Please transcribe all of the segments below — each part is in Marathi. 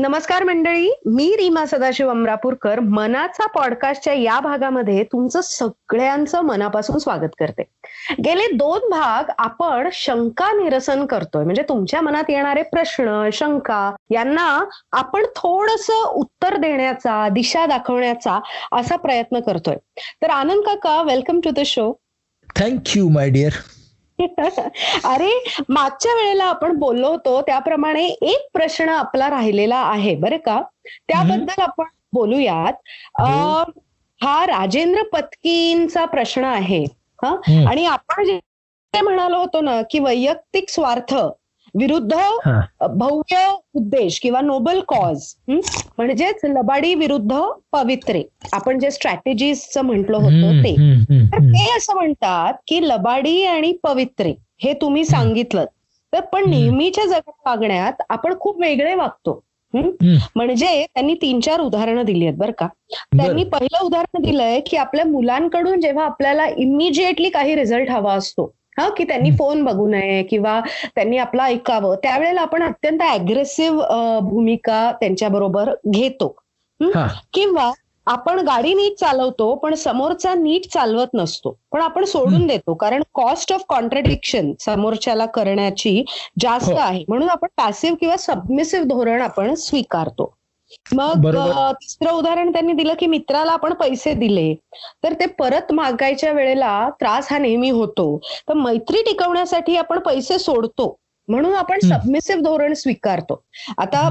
नमस्कार मंडळी मी रीमा सदाशिव अमरापूरकर. मनाचा पॉडकास्टच्या या भागामध्ये तुमचं सगळ्यांचं मनापासून स्वागत करते. गेले दोन भाग आपण शंका निरसन करतोय. म्हणजे तुमच्या मनात येणारे प्रश्न शंका यांना आपण थोडस उत्तर देण्याचा दिशा दाखवण्याचा असा प्रयत्न करतोय. तर आनंद काका welcome to the show thank you my dear अरे मागच्या वेळेला आपण बोललो होतो त्याप्रमाणे एक प्रश्न आपला राहिलेला आहे बरं का? त्याबद्दल आपण बोलूयात. हा राजेंद्र पत्कींचा प्रश्न आहे. हा. आणि आपण जे म्हणालो होतो ना की वैयक्तिक स्वार्थ विरुद्ध. भव्य उद्देश किंवा नोबल कॉज म्हणजेच लबाडी विरुद्ध पवित्रे आपण जे स्ट्रॅटेजीजचं म्हटलो होतो ते तर. ते असं म्हणतात की लबाडी आणि पवित्रे हे तुम्ही सांगितलं तर पण. नेहमीच्या जगात वागण्यात आपण खूप वेगळे वागतो. म्हणजे त्यांनी तीन चार उदाहरणं दिली आहेत बरं का त्यांनी. पहिलं उदाहरण दिलंय की आपल्या मुलांकडून जेव्हा आपल्याला इमिजिएटली काही रिझल्ट हवा असतो हा की त्यांनी. फोन बघू नये किंवा त्यांनी आपलं ऐकावं त्यावेळेला आपण अत्यंत अग्रेसिव्ह भूमिका त्यांच्या बरोबर घेतो. किंवा आपण गाडी नीट चालवतो पण समोरचा नीट चालवत नसतो पण आपण सोडून. देतो कारण कॉस्ट ऑफ कॉन्ट्रडिक्शन समोरच्याला करण्याची जास्त हो. आहे म्हणून आपण पॅसिव्ह किंवा सबमिसिव्ह धोरण आपण स्वीकारतो मग तिसरं उदाहरण त्यांनी दिलं की मित्राला आपण पैसे दिले तर ते परत मागायच्या वेळेला त्रास हा नेहमी होतो. तर मैत्री टिकवण्यासाठी आपण पैसे सोडतो म्हणून आपण. सबमिसिव्ह धोरण स्वीकारतो. आता.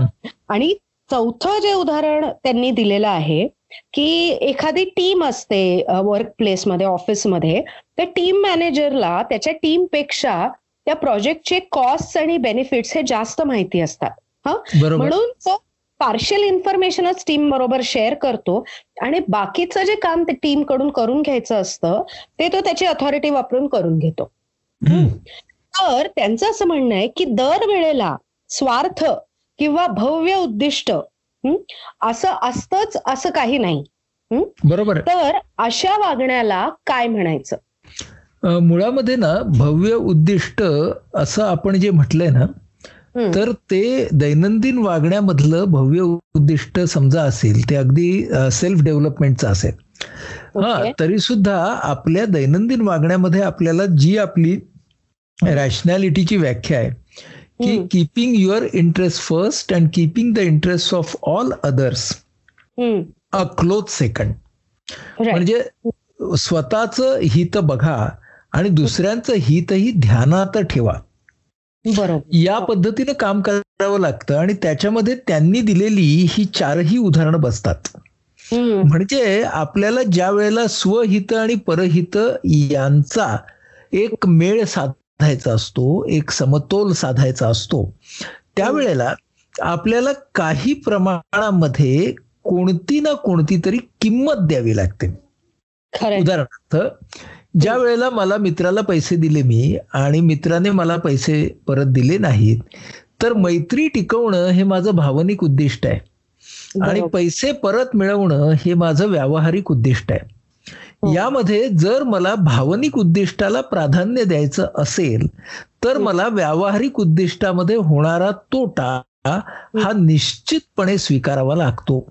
आणि चौथं जे उदाहरण त्यांनी दिलेलं आहे की एखादी टीम असते वर्क प्लेसमध्ये ऑफिसमध्ये त्या टीम मॅनेजरला त्याच्या टीमपेक्षा त्या प्रोजेक्टचे कॉस्ट आणि बेनिफिट्स हे जास्त माहिती असतात. बरोबर. म्हणून तो पार्शियल इन्फॉर्मेशनच टीम बरोबर शेअर करतो. आणि बाकीचं जे काम ते टीमकडून करून घ्यायचं असतं ते तो त्याची अथॉरिटी वापरून करून घेतो. तर त्यांचं असं म्हणणं आहे की दरवेळेला स्वार्थ किंवा भव्य उद्दिष्ट असं असतंच असं काही नाही. बरोबर. तर अशा वागण्याला काय म्हणायचं? मुळामध्ये ना भव्य उद्दिष्ट असं आपण जे म्हटलंय ना तर ते दैनंदिन वागण्यामधलं भव्य उद्दिष्ट समजा असेल ते अगदी सेल्फ डेव्हलपमेंटचं असेल हा. तरी सुद्धा आपल्या दैनंदिन वागण्यामध्ये आपल्याला जी आपली रॅशनॅलिटीची व्याख्या आहे की. Keeping your interest first and keeping the interest of all others a close second. म्हणजे स्वतःच हित बघा आणि दुसऱ्यांचं हितही ध्यानात ठेवा बरोबर. या पद्धतीनं काम करावं लागतं आणि त्याच्यामध्ये त्यांनी दिलेली ही चारही उदाहरणं बसतात. हं, म्हणजे आपल्याला ज्या वेळेला स्वहित आणि परहित यांचा एक मेळ साधायचा असतो एक समतोल साधायचा असतो त्यावेळेला आपल्याला काही प्रमाणामध्ये कोणती ना कोणती तरी किंमत द्यावी लागते. उदाहरणार्थ ज्या वेळेला मला मित्राला पैसे दिले मी आणि मित्राने मला पैसे परत दिले नाहीत तर मैत्री टिकवणं हे माझं भावनिक उद्दिष्ट आहे आणि. पैसे परत मिळवणं हे माझं व्यावहारिक उद्दिष्ट आहे हो. यामध्ये जर मला भावनिक उद्दिष्टाला प्राधान्य द्यायचं असेल तर हं. मला व्यावहारिक उद्दिष्टामध्ये होणारा तोटा हा निश्चितपणे स्वीकारावा लागतो.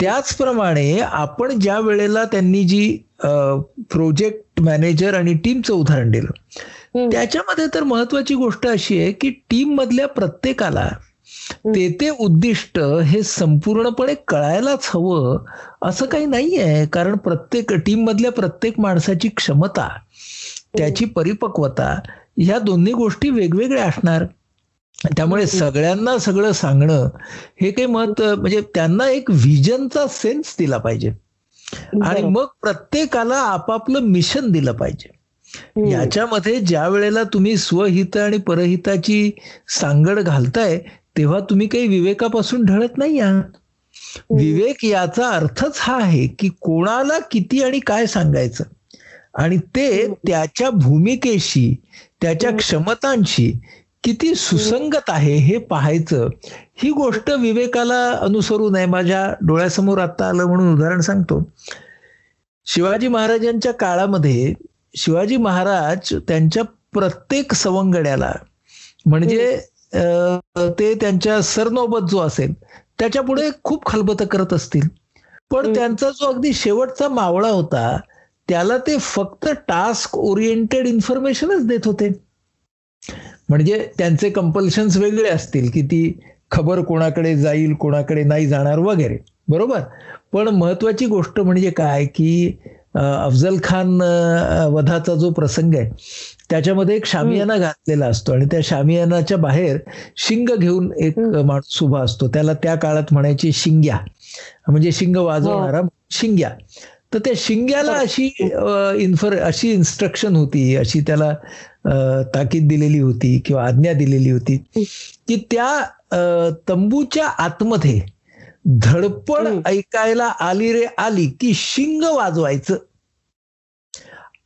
त्याचप्रमाणे आपण ज्या वेळेला त्यांनी जी प्रोजेक्ट मॅनेजर आणि टीमचं उदाहरण दिलं त्याच्यामध्ये तर महत्वाची गोष्ट अशी आहे की टीम मधल्या प्रत्येकाला ते ते उद्दिष्ट हे संपूर्णपणे कळायलाच हवं असं काही नाहीये. कारण प्रत्येक टीम मधल्या प्रत्येक माणसाची क्षमता त्याची परिपक्वता ह्या दोन्ही गोष्टी वेगवेगळ्या असणार. त्यामुळे सगळ्यांना सगळं सांगणं हे काही मत म्हणजे त्यांना एक व्हिजनचा सेन्स दिला पाहिजे. आणि. मग प्रत्येकाला आपापलं मिशन दिलं पाहिजे. याच्यामध्ये ज्या वेळेला तुम्ही स्वहित आणि परहिताची सांगड घालताय तेव्हा तुम्ही काही विवेकापासून ढळत नाही आहात. विवेक याचा अर्थच हा आहे की कोणाला किती आणि काय सांगायचं. आणि ते. त्याच्या भूमिकेशी त्याच्या. क्षमतांशी किती सुसंगत आहे हे पाहायचं. ही गोष्ट विवेकाला अनुसरून आहे माझ्या डोळ्यासमोर आता आलं म्हणून उदाहरण सांगतो. शिवाजी महाराजांच्या काळामध्ये शिवाजी महाराज त्यांच्या प्रत्येक सवंगड्याला म्हणजे ते त्यांच्या सरनोबत जो असेल त्याच्या पुढे खूप खलबत करत असतील. पण. त्यांचा जो अगदी शेवटचा मावळा होता त्याला ते फक्त टास्क ओरिएंटेड इन्फॉर्मेशनच देत होते. म्हणजे त्यांचे कंपल्शन्स वेगळे असतील की ती खबर कोणाकडे जाईल कोणाकडे नाही जाणार वगैरे. बरोबर? पण महत्वाची गोष्ट म्हणजे काय की अफजल खान वधाचा जो प्रसंग आहे त्याच्यामध्ये एक शामियाना घातलेला असतो आणि त्या शामियानाच्या बाहेर शिंग घेऊन एक. माणूस उभा असतो. त्याला त्या काळात म्हणायची शिंग्या. म्हणजे शिंग वाजवणारा शिंग्या. तर त्या शिंग्याला. अशी इन्फर अशी इन्स्ट्रक्शन होती अशी त्याला ताकीद दिलेली होती किंवा आज्ञा दिलेली होती की त्या तंबूच्या आतमध्ये धडपड. ऐकायला आली रे आली की शिंग वाजवायचं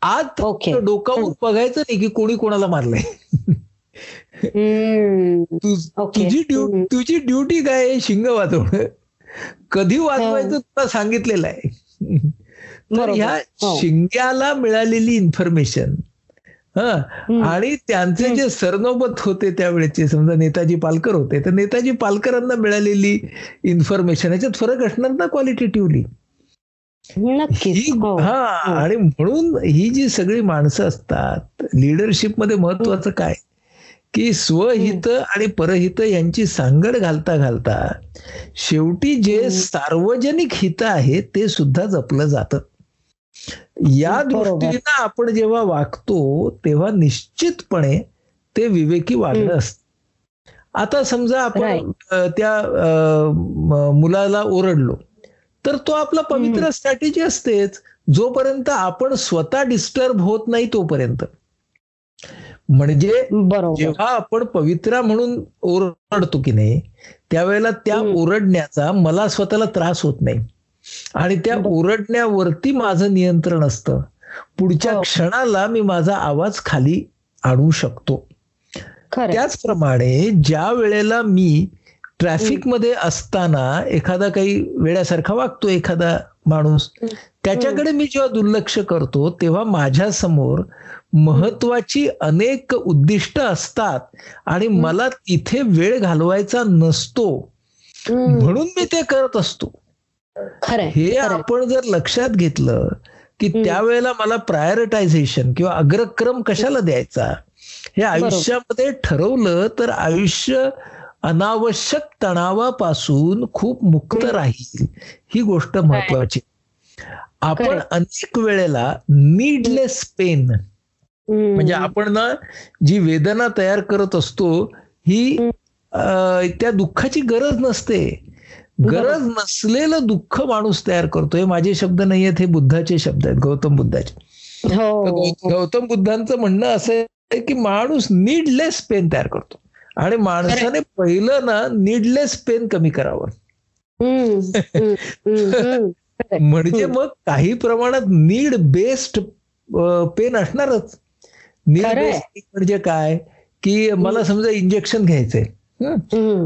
आत डोकावून बघायचं नाही की कोणी कोणाला मारलंय. तुझी ड्युटी. तुझी ड्युटी काय? शिंग वाजवणं कधी वाजवायचं तुला सांगितलेलं आहे तर. ह्या हो. शिंग्याला मिळालेली इन्फॉर्मेशन हा. आणि त्यांचे. जे सरनोबत होते त्यावेळेचे समजा नेताजी पालकर होते तर नेताजी पालकरांना मिळालेली इन्फॉर्मेशन याच्यात फरक असणार ना क्वालिटेटिव्हली ही हो. हा. आणि म्हणून ही जी सगळी माणसं असतात लिडरशिपमध्ये महत्वाचं काय की स्वहित आणि परहित यांची सांगड घालता घालता शेवटी जे. सार्वजनिक हित आहे ते सुद्धा जपलं जातं या. दृष्टीनं आपण जेव्हा वागतो तेव्हा निश्चितपणे ते विवेकी वागणं हम्म. असतं. आता समजा आपण त्या मुलाला ओरडलो तर तो आपला पवित्र स्ट्रॅटेजी असतेच. जोपर्यंत आपण स्वतः डिस्टर्ब होत नाही तोपर्यंत. म्हणजे जेव्हा आपण पवित्रा म्हणून ओरडतो की नाही त्यावेळेला त्या. ओरडण्याचा मला स्वतःला त्रास होत नाही. आणि त्या. ओरडण्यावरती माझं नियंत्रण असतं पुढच्या हो. क्षणाला मी माझा आवाज खाली आणू शकतो त्याचप्रमाणे ज्या वेळेला मी ट्रॅफिकमध्ये असताना एखादा काही वेळासारखा वागतो एखादा माणूस. त्याच्याकडे मी जेव्हा दुर्लक्ष करतो तेव्हा माझ्यासमोर महत्वाची अनेक उद्दिष्ट असतात आणि मला तिथे वेळ घालवायचा नसतो. म्हणून मी ते करत असतो हे. आपण जर लक्षात घेतलं की. त्यावेळेला मला प्रायोरिटायझेशन किंवा अग्रक्रम कशाला द्यायचा हे आयुष्यामध्ये ठरवलं तर आयुष्य अनावश्यक तणावापासून खूप मुक्त. राहील ही गोष्ट महत्वाची आपण. अनेक वेळेला नीडलेस पेन. म्हणजे आपण ना जी वेदना तयार करत असतो ही त्या दुःखाची गरज नसते गरज नसलेलं दुःख माणूस तयार करतो हे माझे शब्द नाही आहेत हे बुद्धाचे शब्द आहेत गौतम बुद्धाचे. हो. गौतम बुद्धांचं म्हणणं असं आहे की माणूस नीडलेस पेन तयार करतो. आणि माणसाने पहिलं ना नीडलेस पेन कमी करावं. म्हणजे. मग काही प्रमाणात नीड बेस्ड पेन असणारच. नीड. बेस्ड म्हणजे काय? की मला समजा इंजेक्शन घ्यायचंय.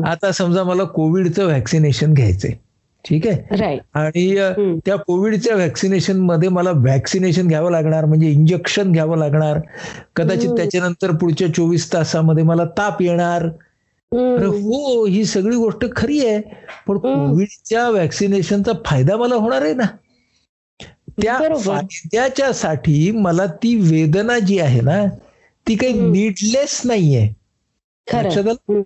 आता समजा मला कोविडचं व्हॅक्सिनेशन घ्यायचंय ठीक आहे आणि. त्या कोविडच्या व्हॅक्सिनेशनमध्ये मला व्हॅक्सिनेशन घ्यावं लागणार म्हणजे इंजेक्शन घ्यावं लागणार कदाचित. त्याच्यानंतर पुढच्या चोवीस तासामध्ये मला ताप येणार. हो ही सगळी गोष्ट खरी आहे पण. कोविडच्या व्हॅक्सिनेशनचा फायदा मला होणार आहे ना त्या बरोबर. फायद्याच्या साठी मला ती वेदना जी आहे ना ती काही. नीडलेस नाहीये खरं लक्षात आलं?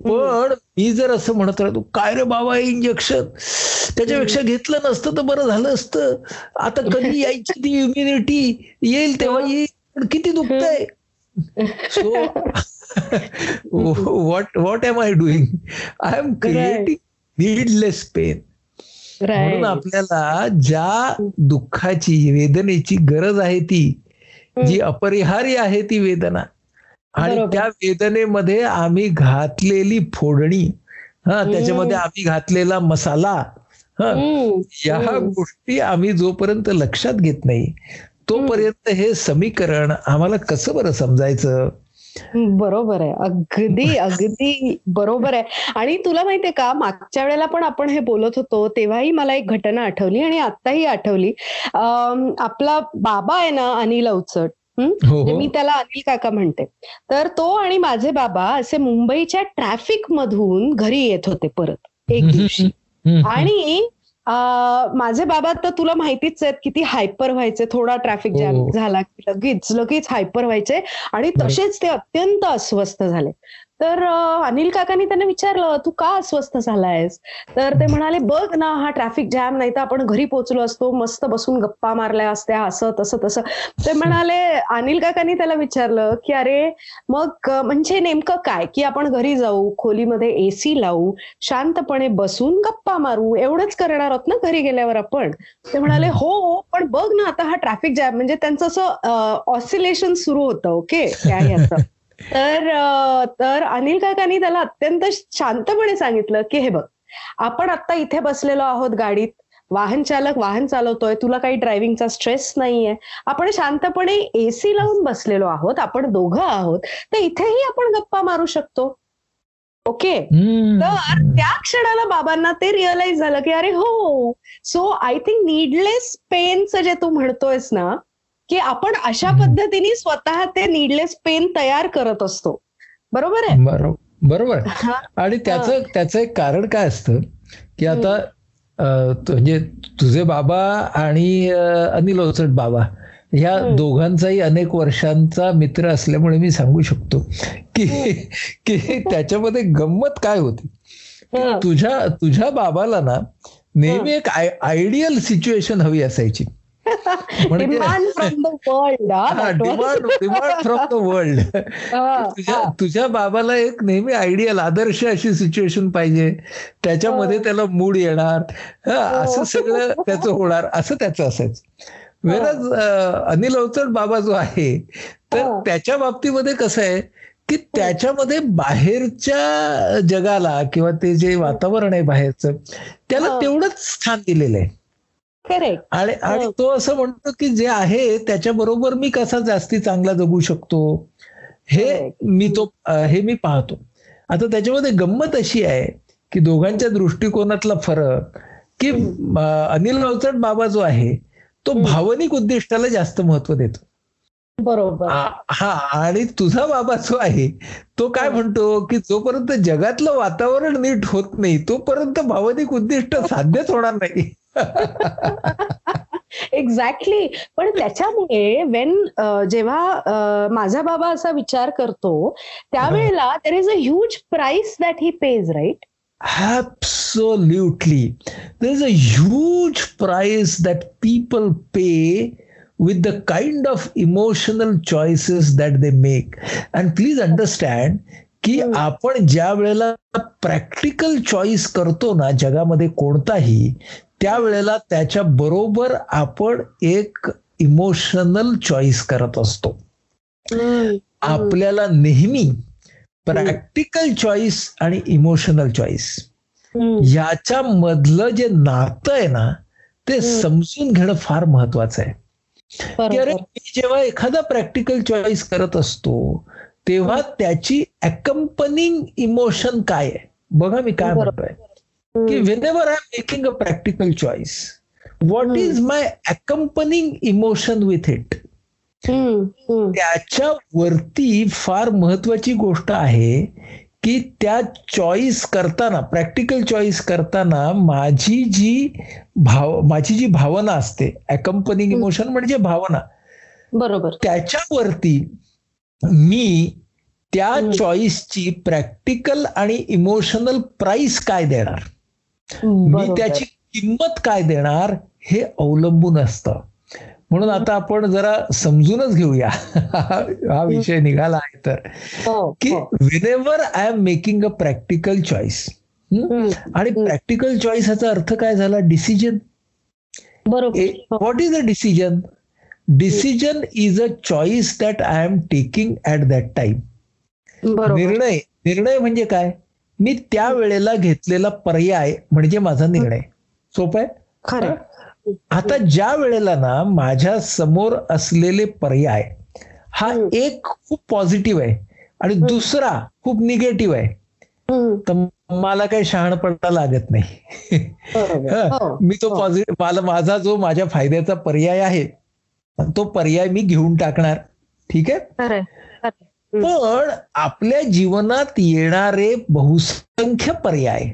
पण मी जर असं म्हणत राहतो काय रे बाबा इंजेक्शन त्याच्यापेक्षा घेतलं नसतं तर बरं झालं असतं. आता कधी यायची ती इम्युनिटी येईल तेव्हा येईल. पण किती दुखतंय? So what what am I doing I am creating needless pain म्हणून आपल्याला ज्या दुःखाची वेदनेची गरज आहे ती जी अपरिहार्य आहे ती वेदना आणि. त्या वेदनेमध्ये आम्ही घातलेली फोडणी हा त्याच्यामध्ये आम्ही घातलेला मसाला हा. या. गोष्टी आम्ही जोपर्यंत लक्षात घेत नाही तोपर्यंत हे समीकरण आम्हाला कसं बरं समजायचं? बरोबर आहे. अगदी अगदी बरोबर आहे. आणि तुला माहितीये का मागच्या वेळेला पण आपण हे बोलत होतो तेव्हाही मला एक घटना आठवली आणि आत्ताही आठवली. आपला बाबा आहे ना अनिल अवचट. मी त्याला अनिल काका म्हणते. तर तो आणि माझे बाबा असे मुंबईच्या ट्रॅफिक मधून घरी येत होते परत एक दिवशी. आणि माझे बाबा तर तुला माहितीच आहेत किती हायपर व्हायचे. थोडा ट्रॅफिक जॅम हो. झाला की लगेच लगेच हायपर व्हायचे. आणि. तसेच ते अत्यंत अस्वस्थ झाले. तर अनिल काकांनी त्यांना विचारलं तू का अस्वस्थ झालायस? तर ते म्हणाले बघ ना हा ट्रॅफिक जॅम नाही तर आपण घरी पोहोचलो असतो मस्त बसून गप्पा मारल्या असत्या असं तसं तसं. ते म्हणाले अनिल काकांनी त्याला विचारलं की अरे मग म्हणजे नेमकं काय? की आपण घरी जाऊ खोलीमध्ये एसी लावू शांतपणे बसून गप्पा मारू एवढंच करणार आहोत ना घरी गेल्यावर आपण? ते म्हणाले हो पण बघ ना आता हा ट्रॅफिक जॅम म्हणजे त्यांचं असं ऑसिलेशन सुरू होतं ओके? त्या असं? तर तर अनिल काकांनी त्याला अत्यंत शांतपणे सांगितलं की हे बघ आपण आता इथे बसलेलो आहोत गाडीत. वाहन चालक वाहन चालवतोय. तुला काही ड्रायव्हिंगचा स्ट्रेस नाहीये. आपण शांतपणे एसी लावून बसलेलो आहोत. आपण दोघं आहोत. तर इथेही आपण गप्पा मारू शकतो. ओके. तर त्या क्षणाला बाबांना ते रिअलाइज झालं की अरे हो. सो आय थिंक नीडलेस पेनचं जे तू म्हणतोयस ना की आपण अशा. पद्धतीने स्वतः ते नीडलेस पेन तयार करत असतो. बरोबर आहे? बरोबर. बरोबर आणि त्याचं त्याचं एक कारण काय असतं? की आता म्हणजे तुझे बाबा आणि अनिल अवचट बाबा ह्या. दोघांचाही अनेक वर्षांचा मित्र असल्यामुळे मी सांगू शकतो की की त्याच्यामध्ये गंमत काय होती. तुझ्या तुझ्या बाबाला ना नेहमी एक आयडियल सिच्युएशन हवी असायची. Demand from the world the world तुझ्या तुझ्या बाबाला एक नेहमी आयडियल आदर्श अशी सिच्युएशन पाहिजे. त्याच्यामध्ये हो. त्याला मूड येणार. हा, असं सगळं त्याचं होणार असं त्याचं असायचं. वेळच अनिल अवचट बाबा जो आहे तर हो. त्याच्या बाबतीमध्ये कसं आहे की त्याच्यामध्ये बाहेरच्या जगाला किंवा ते जे वातावरण आहे बाहेरचं त्याला हो. तेवढंच स्थान दिलेलं आहे. करेक्ट आणि आणि हो. तो असं म्हणतो की जे आहे त्याच्याबरोबर मी कसा जास्ती चांगला जगू शकतो हे. मी तो हे मी पाहतो आता त्याच्यामध्ये गंमत अशी आहे की दोघांच्या दृष्टिकोनातला फरक की अनिल अवचट बाबा जो आहे तो. भावनिक उद्दिष्टाला जास्त महत्त्व देतो बरोबर हा आणि तुझा बाबा जो आहे तो काय. म्हणतो की जोपर्यंत जगातलं वातावरण नीट होत नाही तोपर्यंत भावनिक उद्दिष्ट साध्यच होणार नाही एक्झॅक्टली पण त्याच्यामुळे वेन जेव्हा माझा बाबा असा विचार करतो त्यावेळेला there is a huge price that he pays right absolutely there is a huge price that people pay with the kind of emotional choices that they make and please understand की आपण ज्या वेळेला प्रॅक्टिकल चॉईस करतो ना जगामध्ये कोणताही त्यावेळेला त्याच्या बरोबर आपण एक इमोशनल चॉईस करत असतो. आपल्याला नेहमी प्रॅक्टिकल चॉईस आणि इमोशनल चॉईस याच्या मधलं जे नातं आहे ना ते. समजून घेणं फार महत्वाचं आहे. की अरे मी जेव्हा एखादा प्रॅक्टिकल चॉईस करत असतो तेव्हा त्याची अकंपनिंग इमोशन काय आहे? बघा मी काय. म्हणतोय. की ever I am making a practical choice what is my accompanying emotion with it त्याच्या वरती फार महत्वाची गोष्ट आहे की त्या चॉईस करताना प्रॅक्टिकल चॉईस करताना माझी जी भाव माझी जी भावना असते अकंपनिंग इमोशन म्हणजे भावना बरोबर. त्याच्यावरती मी त्या. चॉईसची प्रॅक्टिकल आणि इमोशनल प्राइस काय देणार? मी. त्याची किंमत काय देणार हे अवलंबून असतं. म्हणून आता आपण जरा समजूनच घेऊया. हा विषय निघाला आहे तर. हो, की. Whenever I am making a practical choice आणि. प्रॅक्टिकल चॉईस ह्याचा अर्थ काय झाला? डिसिजन बरोबर. What is a decision decision is a choice that I am taking at that time निर्णय. निर्णय म्हणजे काय? मी त्या वेळेला घेतलेला पर्याय म्हणजे माझा निर्णय सोपं आहे खरं आता ज्या वेळेला ना माझ्यासमोर असलेले पर्याय हा. एक खूप पॉझिटिव्ह आहे आणि दुसरा खूप निगेटिव्ह आहे. तर मला काही शहाणपणा लागत नाही. हं. हो. मी तो हो. पॉझिटिव्ह मला माझा जो माझ्या फायद्याचा पर्याय आहे तो पर्याय मी घेऊन टाकणार ठीक आहे. पण आपल्या जीवनात येणारे बहुसंख्य पर्याय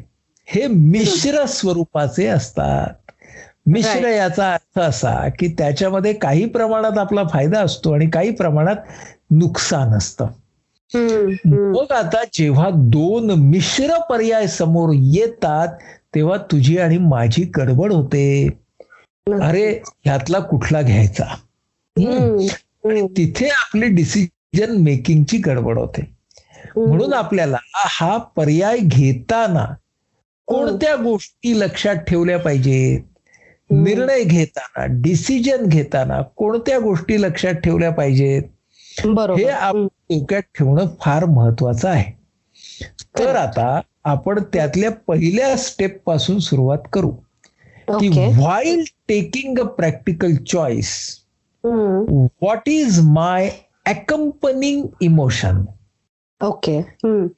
हे मिश्र स्वरूपाचे असतात. मिश्र. याचा अर्थ असा की त्याच्यामध्ये काही प्रमाणात आपला फायदा असतो आणि काही प्रमाणात नुकसान असतं. मग आता जेव्हा दोन मिश्र पर्याय समोर येतात तेव्हा तुझी आणि माझी गडबड होते. अरे ह्यातला कुठला घ्यायचा. तिथे आपली डिसिजन मेकिंगची गडबड होते. म्हणून आपल्याला हा पर्याय घेताना कोणत्या गोष्टी लक्षात ठेवल्या पाहिजेत. निर्णय घेताना डिसिजन घेताना कोणत्या गोष्टी लक्षात ठेवल्या पाहिजेत. हे आपण डोक्यात ठेवणं फार महत्वाचं आहे. तर आता आपण त्यातल्या पहिल्या स्टेपपासून सुरुवात करू. की. While taking a practical choice. What is my accompanying emotion okay.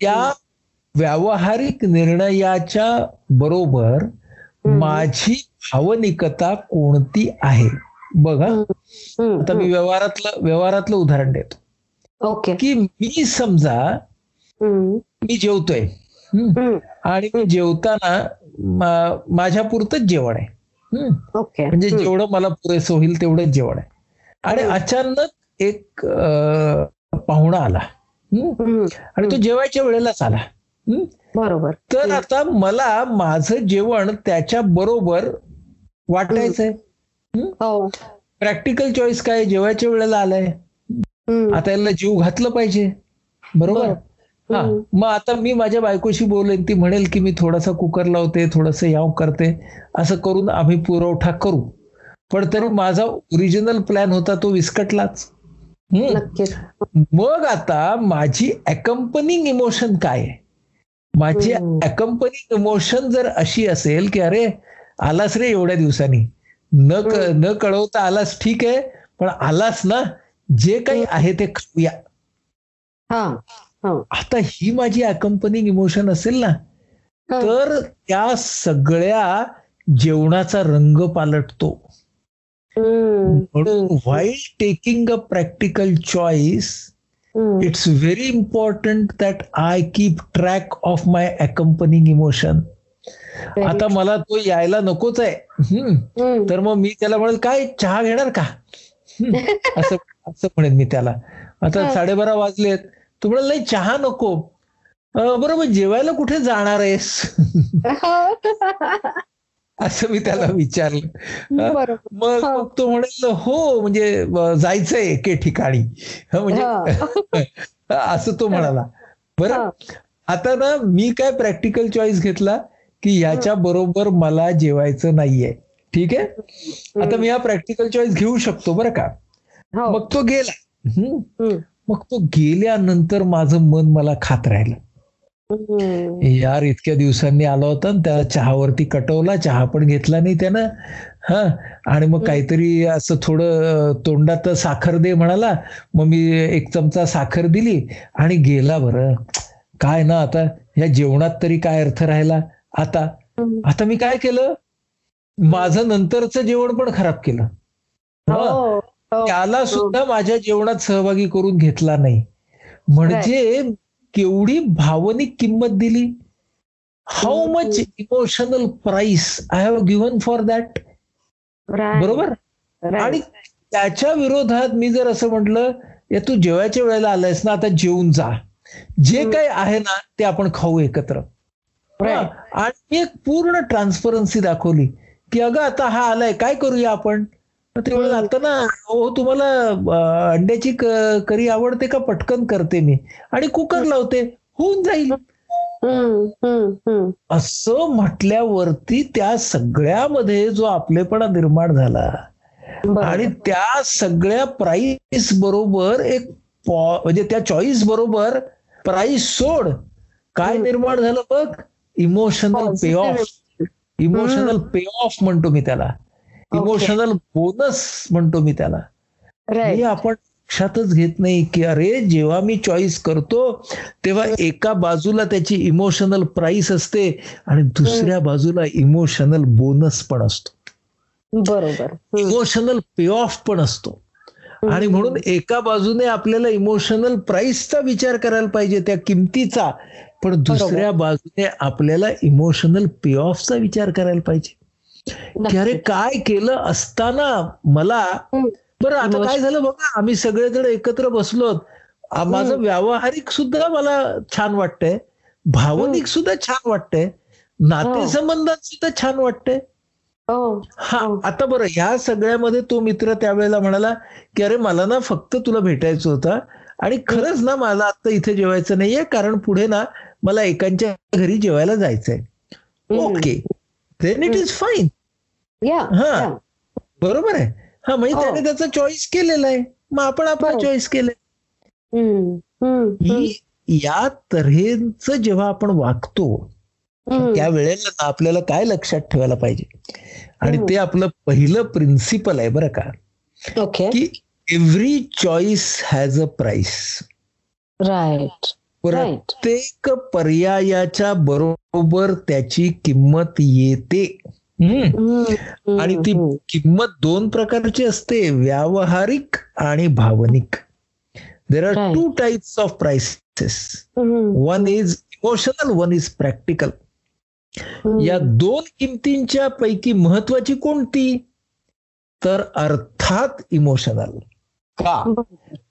त्या व्यावहारिक निर्णयाच्या बरोबर. माझी भावनिकता कोणती आहे बघा. आता मी व्यवहारातलं व्यवहारातलं उदाहरण देतो ओके. की मी समजा. मी जेवतोय. आणि मी जेवताना माझ्या पुरतच जेवण आहे. म्हणजे. जेवढं मला पुरेसं होईल तेवढंच जेवण आहे आणि. अचानक एक पाहुणा आला. आणि तो जेवायच्या वेळेलाच आला बरोबर. तर. आता मला माझं जेवण त्याच्या बरोबर वाटायचंय हो. प्रॅक्टिकल चॉईस काय जेवायच्या वेळेला आलाय. आता याला जीव घातलं पाहिजे बरोबर. हा. मग आता मी माझ्या बायकोशी बोलेन ती म्हणेल की मी थोडासा कुकर लावते थोडस याव करते असं करून आम्ही पुरवठा करू पण तरी माझा ओरिजिनल प्लॅन होता तो विस्कटलाच. नक्कीच. मग आता माझी अकंपनिंग इमोशन काय आहे माझी. अकंपनिंग इमोशन जर अशी असेल की अरे आलास रे एवढ्या दिवसांनी न क-. न कळवता आलास ठीक आहे पण आलास ना जे काही. आहे ते खाऊया हा. हा. आता ही माझी अकंपनिंग इमोशन असेल ना. तर त्या सगळ्या जेवणाचा रंग पालटतो. म्हणून while taking a practical choice. It's very important that I keep track of my accompanying emotion आता मला तो यायला नकोच आहे. हम्म. तर मग मी त्याला म्हणेल काय चहा घेणार का. असं असं म्हणेन मी त्याला आता हा. साडेबारा वाजलेत तू म्हणाल नाही चहा नको "अं, बरोबर जेवायला कुठे जाणार आहेस असं मी त्याला विचारलं. मग हा. मग तो म्हणेल हो म्हणजे जायचंय एके ठिकाणी. म्हणजे असं तो म्हणाला. बरं. आता ना मी काय प्रॅक्टिकल चॉईस घेतला? की ह्याच्या बरोबर मला जेवायचं नाहीये. ठीक आहे? आता मी हा प्रॅक्टिकल चॉईस घेऊ शकतो बरं का? हो. मग तो गेला. मग तो गेल्यानंतर माझं मन मला खात राहिलं. यार इतक्या दिवसांनी आला होता त्या चहावरती कटवला चहा पण घेतला नाही त्यानं. हा. आणि मग काहीतरी असं थोडं तोंडात साखर दे म्हणाला. मग मी एक चमचा साखर दिली आणि गेला बरं. काय ना आता या जेवणात तरी काय अर्थ राहिला? आता. आता मी काय केलं? माझं नंतरचं जेवण पण खराब केलं. हा. हो. हो. त्याला सुद्धा माझ्या जेवणात सहभागी करून घेतला नाही. म्हणजे केवढी भावनिक किंमत दिली how much emotional price I have given for that. बरोबर. आणि त्याच्या विरोधात मी जर असं म्हटलं या तू जेवायच्या वेळेला आलायस ना आता जेवून जा जे हम्म. काही आहे ना ते आपण खाऊ एकत्र. हा. आणि एक पूर्ण ट्रान्सपरन्सी दाखवली की अगं आता हा आलाय काय करूया आपण तर ते म्हणत, हम्म. आता ना हो तुम्हाला अंड्याची करी आवडते का पटकन करते मी आणि कुकर लावते होऊन जाईल. असं म्हटल्यावरती त्या सगळ्यामध्ये जो आपलेपणा निर्माण झाला. आणि त्या सगळ्या प्राइस बरोबर एक म्हणजे त्या चॉईस बरोबर प्राइस सोड काय. निर्माण झालं बघ emotional pay of. Emotional pay of म्हणतो मी त्याला. इमोशनल बोनस म्हणतो मी त्याला. हे आपण लक्षातच घेत नाही की अरे जेव्हा मी चॉईस करतो तेव्हा एका बाजूला त्याची इमोशनल प्राइस असते आणि दुसऱ्या बाजूला इमोशनल बोनस पण असतो. बरोबर. इमोशनल पे ऑफ पण असतो. आणि म्हणून एका बाजूने आपल्याला इमोशनल प्राइसचा विचार करायला पाहिजे त्या किमतीचा. पण दुसऱ्या बाजूने आपल्याला इमोशनल पे ऑफचा विचार करायला पाहिजे. की अरे. काय केलं असताना मला. बरं आता काय झालं बघा आम्ही सगळेजण एकत्र बसलो. माझं व्यावहारिक सुद्धा मला छान वाटतंय. भावनिक सुद्धा छान वाटतंय. नातेसंबंधात सुद्धा छान वाटतंय. हो हा हो. आता बरं ह्या सगळ्यामध्ये तो मित्र त्यावेळेला म्हणाला की अरे मला ना फक्त तुला भेटायचं होतं आणि खरंच ना मला आता इथे जेवायचं नाहीये कारण पुढे ना मला एकांच्या घरी जेवायला जायचंय. Okay. Then it is fine हा. बरोबर आहे हा म्हणजे हो. त्याने त्याचा चॉईस केलेला आहे मग आपण आपला. चॉईस केलाय. ही या तऱ्हेच जेव्हा आपण वागतो हम्म. त्या वेळेला ना आपल्याला काय लक्षात ठेवायला पाहिजे आणि. ते आपलं पहिलं प्रिन्सिपल आहे बरं का की every choice has a price right प्रत्येक पर्यायाच्या बरोबर त्याची किंमत येते. आणि ती किंमत दोन प्रकारची असते व्यावहारिक आणि भावनिक. There are. Two types of prices one is emotional one is practical या दोन किमतींच्या पैकी महत्वाची कोणती? तर अर्थात इमोशनल का?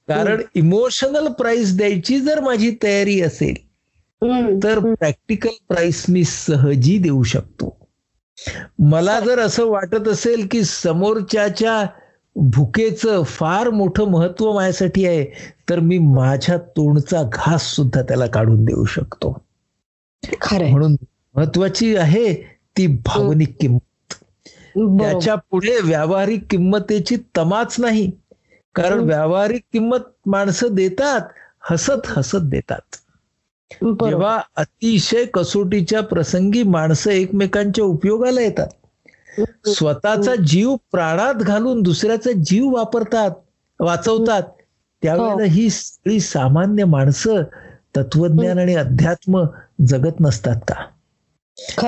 कारण इमोशनल प्राइस द्यायची जर माझी तयारी असेल तर प्रॅक्टिकल प्राइस मी सहजी देऊ शकतो. मला जर असं वाटत असेल की समोरच्याच्या भुकेचं फार मोठं महत्त्व माझ्यासाठी आहे तर मी माझ्या तोंडचा घास सुद्धा त्याला काढून देऊ शकतो म्हणून महत्वाची आहे ती भावनिक किंमत. त्याच्या पुढे व्यावहारिक किंमतेची तमाच नाही कारण. व्यावहारिक किंमत माणसं देतात हसत हसत देतात. जेव्हा अतिशय कसोटीच्या प्रसंगी माणसं एकमेकांच्या उपयोगाला येतात. स्वतःचा जीव प्राणात घालून दुसऱ्याचा जीव वापरतात वाचवतात. त्यावेळेला हो. ही सगळी सामान्य माणसं तत्वज्ञान आणि अध्यात्म जगत नसतात का?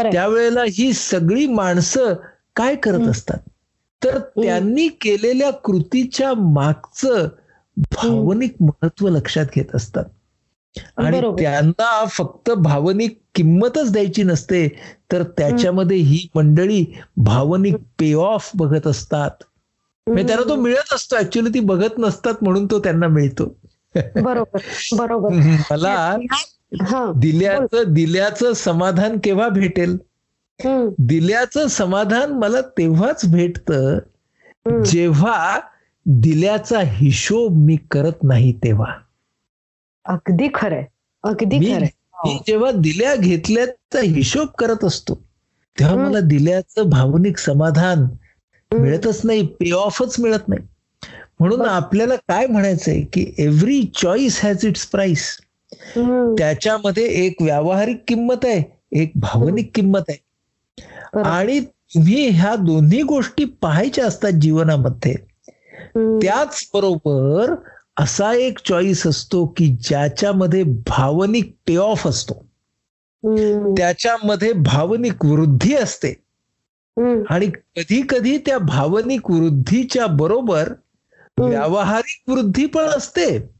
त्यावेळेला ही सगळी माणसं काय करत. असतात? तर त्यांनी केलेल्या कृतीच्या मागचं भावनिक महत्त्व लक्षात घेत असतात. आणि. त्यांना फक्त भावनिक किंमतच द्यायची नसते तर त्याच्यामध्ये ही मंडळी भावनिक पे ऑफ बघत असतात. म्हणजे त्यांना तो मिळत असतो ऍक्च्युली ती बघत नसतात म्हणून तो त्यांना मिळतो. बरोबर बरोबर. मला दिल्याचं दिल्याचं समाधान केव्हा भेटेल? दिल्याचं समाधान मला तेव्हाच भेटतं. जेव्हा दिल्याचा हिशोब मी करत नाही तेव्हा. अगदी खरंय. अगदी खरंय. मी जेव्हा दिल्या घेतल्याचा हिशोब करत असतो तेव्हा. मला दिल्याचं भावनिक समाधान मिळतच नाही पे ऑफच मिळत नाही. म्हणून. आपल्याला काय म्हणायचंय की every choice has its price त्याच्यामध्ये एक व्यावहारिक किंमत आहे एक भावनिक किंमत आहे. आणि तुम्ही ह्या दोन्ही गोष्टी पाहायच्या असतात जीवनामध्ये. त्याच बरोबर असा एक चॉईस असतो की ज्याच्यामध्ये भावनिक पे ऑफ असतो त्याच्यामध्ये भावनिक वृद्धी असते. आणि कधी कधी त्या भावनिक वृद्धीच्या बरोबर. व्यावहारिक वृद्धी पण असते.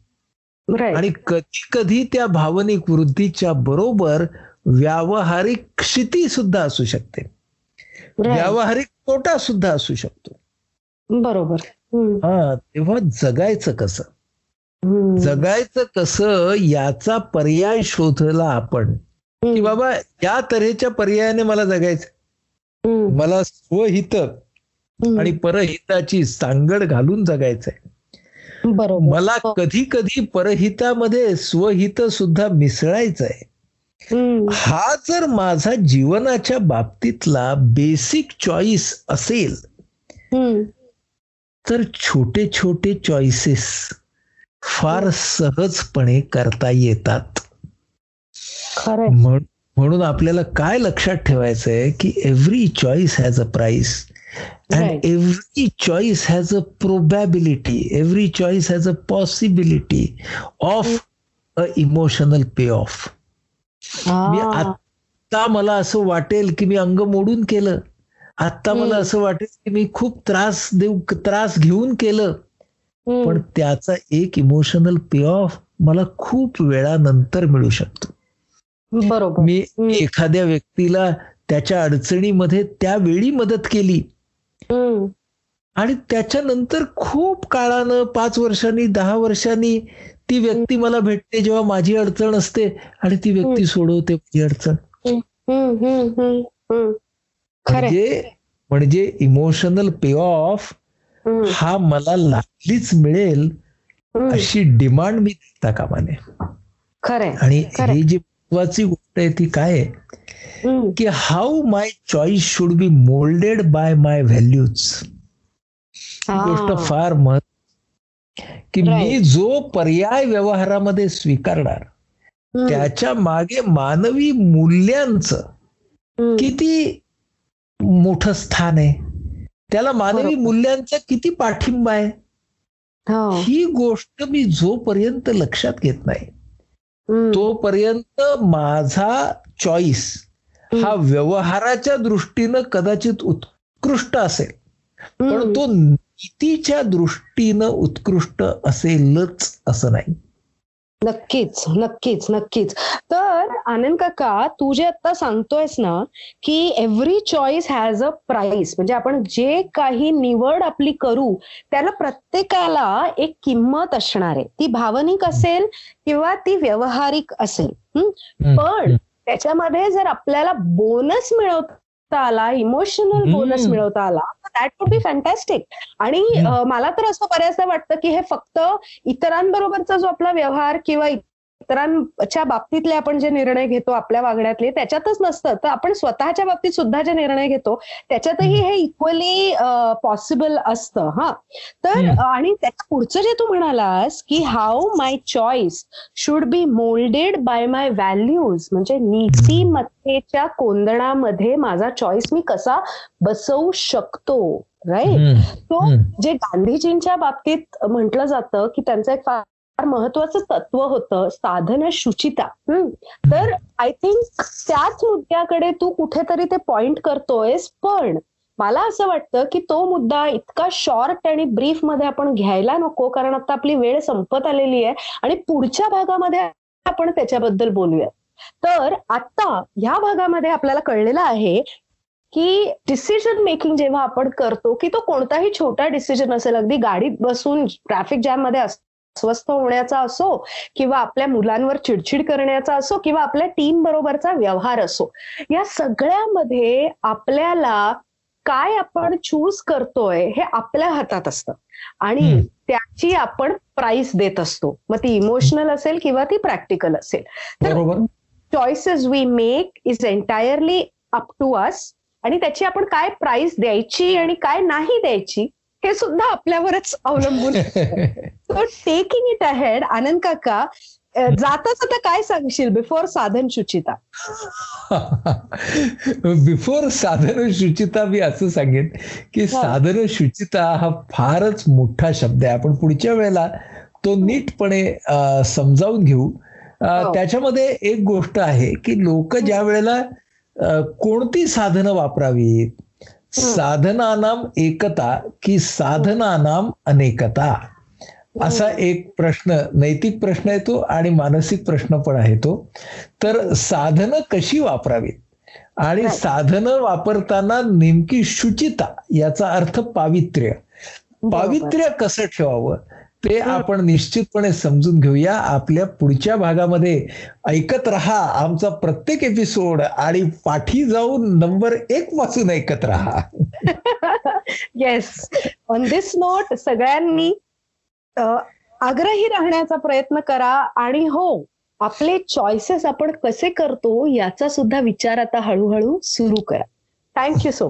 Right. आणि कधी कधी त्या भावनिक वृद्धीच्या बरोबर व्यावहारिक क्षिती सुद्धा असू शकते. Right. व्यावहारिक तोटा सुद्धा असू शकतो. बरोबर. हा तेव्हा जगायचं कसं? जगायचं कसं याचा पर्याय शोधला आपण. की बाबा या तऱ्हेच्या पर्यायाने मला जगायचं मला स्वहित आणि परहिताची सांगड घालून जगायचंय. मला हो. कधी कधी परहितामध्ये स्वहित सुद्धा मिसळायचंय. हा जर माझा जीवनाच्या बाबतीतला बेसिक चॉईस असेल तर छोटे छोटे चॉईसेस फार सहजपणे करता येतात. म्हणून आपल्याला काय लक्षात ठेवायचं आहे की every choice has a price and every choice has a probability every choice has a possibility of a emotional payoff. मी आता मला असं वाटेल की मी अंग मोडून केलं. आता मला हम्म. असं वाटेल की मी खूप त्रास देऊ त्रास घेऊन केलं. पण त्याचा एक इमोशनल पे ऑफ मला खूप वेळानंतर मिळू शकतो. बरोबर. मी. एखाद्या व्यक्तीला त्याच्या अडचणीमध्ये त्यावेळी मदत केली. आणि त्याच्यानंतर खूप काळानं पाच वर्षांनी दहा वर्षांनी ती व्यक्ती मला भेटते जेव्हा माझी अडचण असते आणि ती व्यक्ती सोडवते माझी अडचण. म्हणजे म्हणजे इमोशनल पे ऑफ हा मला लागलीच मिळेल. अशी डिमांड मी देता कामा नये खरंय आणि. ही जी महत्वाची गोष्ट आहे ती काय. की how my choice should be moulded by my values ही. गोष्ट फार महत्त्व की मी. जो पर्याय व्यवहारामध्ये स्वीकारणार त्याच्यामागे मानवी मूल्यांचं. किती मोठं स्थान आहे त्याला मानवी. मूल्यांचा किती पाठिंबा आहे हो. ही गोष्ट मी जोपर्यंत लक्षात घेत नाही. तोपर्यंत माझा चॉईस हा व्यवहाराच्या दृष्टीनं कदाचित उत्कृष्ट असेल पण. तो नीतीच्या दृष्टीनं उत्कृष्ट असेलच असं नाही नक्कीच नक्कीच नक्कीच. तर आनंद काका तू जे आता सांगतोयस ना की every choice has a price म्हणजे आपण जे काही निवड आपली करू त्याला प्रत्येकाला एक किंमत असणार आहे. ती भावनिक असेल किंवा ती व्यावहारिक असेल? पण त्याच्यामध्ये जर आपल्याला बोनस मिळवता आला इमोशनल. बोनस मिळवता आला दॅट वुड बी फॅन्टॅस्टिक आणि मला तर असं बऱ्याचदा वाटतं की हे फक्त इतरांबरोबरचा जो आपला व्यवहार किंवा इतरांच्या बाबतीतले आपण जे निर्णय घेतो आपल्या वागण्यातले त्याच्यातच नसतं तर आपण स्वतःच्या बाबतीत सुद्धा जे निर्णय घेतो त्याच्यातही हे इक्वली पॉसिबल असतं हा तर. आणि त्याच्या पुढचं जे तू म्हणालास की how my choice should be moulded by my values म्हणजे नीतिमत्तेच्या कोंदणामध्ये माझा चॉईस मी कसा बसवू शकतो राईट. तो. जे गांधीजींच्या बाबतीत म्हटलं जातं की त्यांचं एक फार महत्वाचं तत्व होतं साधन शुचिता. तर आय थिंक त्याच मुद्द्याकडे तू कुठेतरी ते पॉइंट करतोयस पण मला असं वाटतं की तो मुद्दा इतका शॉर्ट आणि ब्रीफमध्ये आपण घ्यायला नको कारण आता आपली वेळ संपत आलेली आहे आणि पुढच्या भागामध्ये आपण त्याच्याबद्दल बोलूया तर आता ह्या भागामध्ये आपल्याला कळलेलं आहे की डिसिजन मेकिंग जेव्हा आपण करतो की तो कोणताही छोटा डिसिजन असेल अगदी गाडीत बसून ट्रॅफिक जॅममध्ये असतो अस्वस्थ होण्याचा असो किंवा आपल्या मुलांवर चिडचिड करण्याचा असो किंवा आपल्या टीम बरोबरचा व्यवहार असो या सगळ्यामध्ये आपल्याला काय आपण चूज करतोय हे आपल्या हातात असतं. आणि. त्याची आपण प्राइस देत असतो. मग ती इमोशनल असेल किंवा ती प्रॅक्टिकल असेल. तर choices we make is entirely up to us आणि त्याची आपण काय प्राइस द्यायची आणि काय नाही द्यायची हे सुद्धा आपल्यावरच अवलंबून so taking it ahead Anand काका अ, जाता जाता काय सांगशील बिफोर साधन शुचिता? बिफोर साधारण शुचिता मी असं सांगेन की साधारण शुचिता हा फारच मोठा शब्द आहे. आपण पुढच्या वेळेला तो नीटपणे समजावून घेऊ. हो. त्याच्यामध्ये एक गोष्ट आहे की लोक ज्या वेळेला कोणती साधनं वापरावीत साधनानाम एकता की साधनानाम अनेकता? असा एक प्रश्न नैतिक प्रश्न आहे तो आणि मानसिक प्रश्न पण आहे तो. तर साधनं कशी वापरावीत? आणि. साधनं वापरताना नेमकी शुचिता याचा अर्थ पावित्र्य. पावित्र्य कसं ठेवावं? ते आपण निश्चितपणे समजून घेऊया. आपल्या पुढच्या भागामध्ये ऐकत राहा. आमचा प्रत्येक एपिसोड आणि पाठी जाऊन नंबर एक पासून ऐकत राहा. येस ऑन दिस नोट सगळ्यांनी आग्रही राहण्याचा प्रयत्न करा आणि हो आपले चॉईसेस आपण कसे करतो याचा सुद्धा विचार आता हळूहळू सुरू करा. Thank you so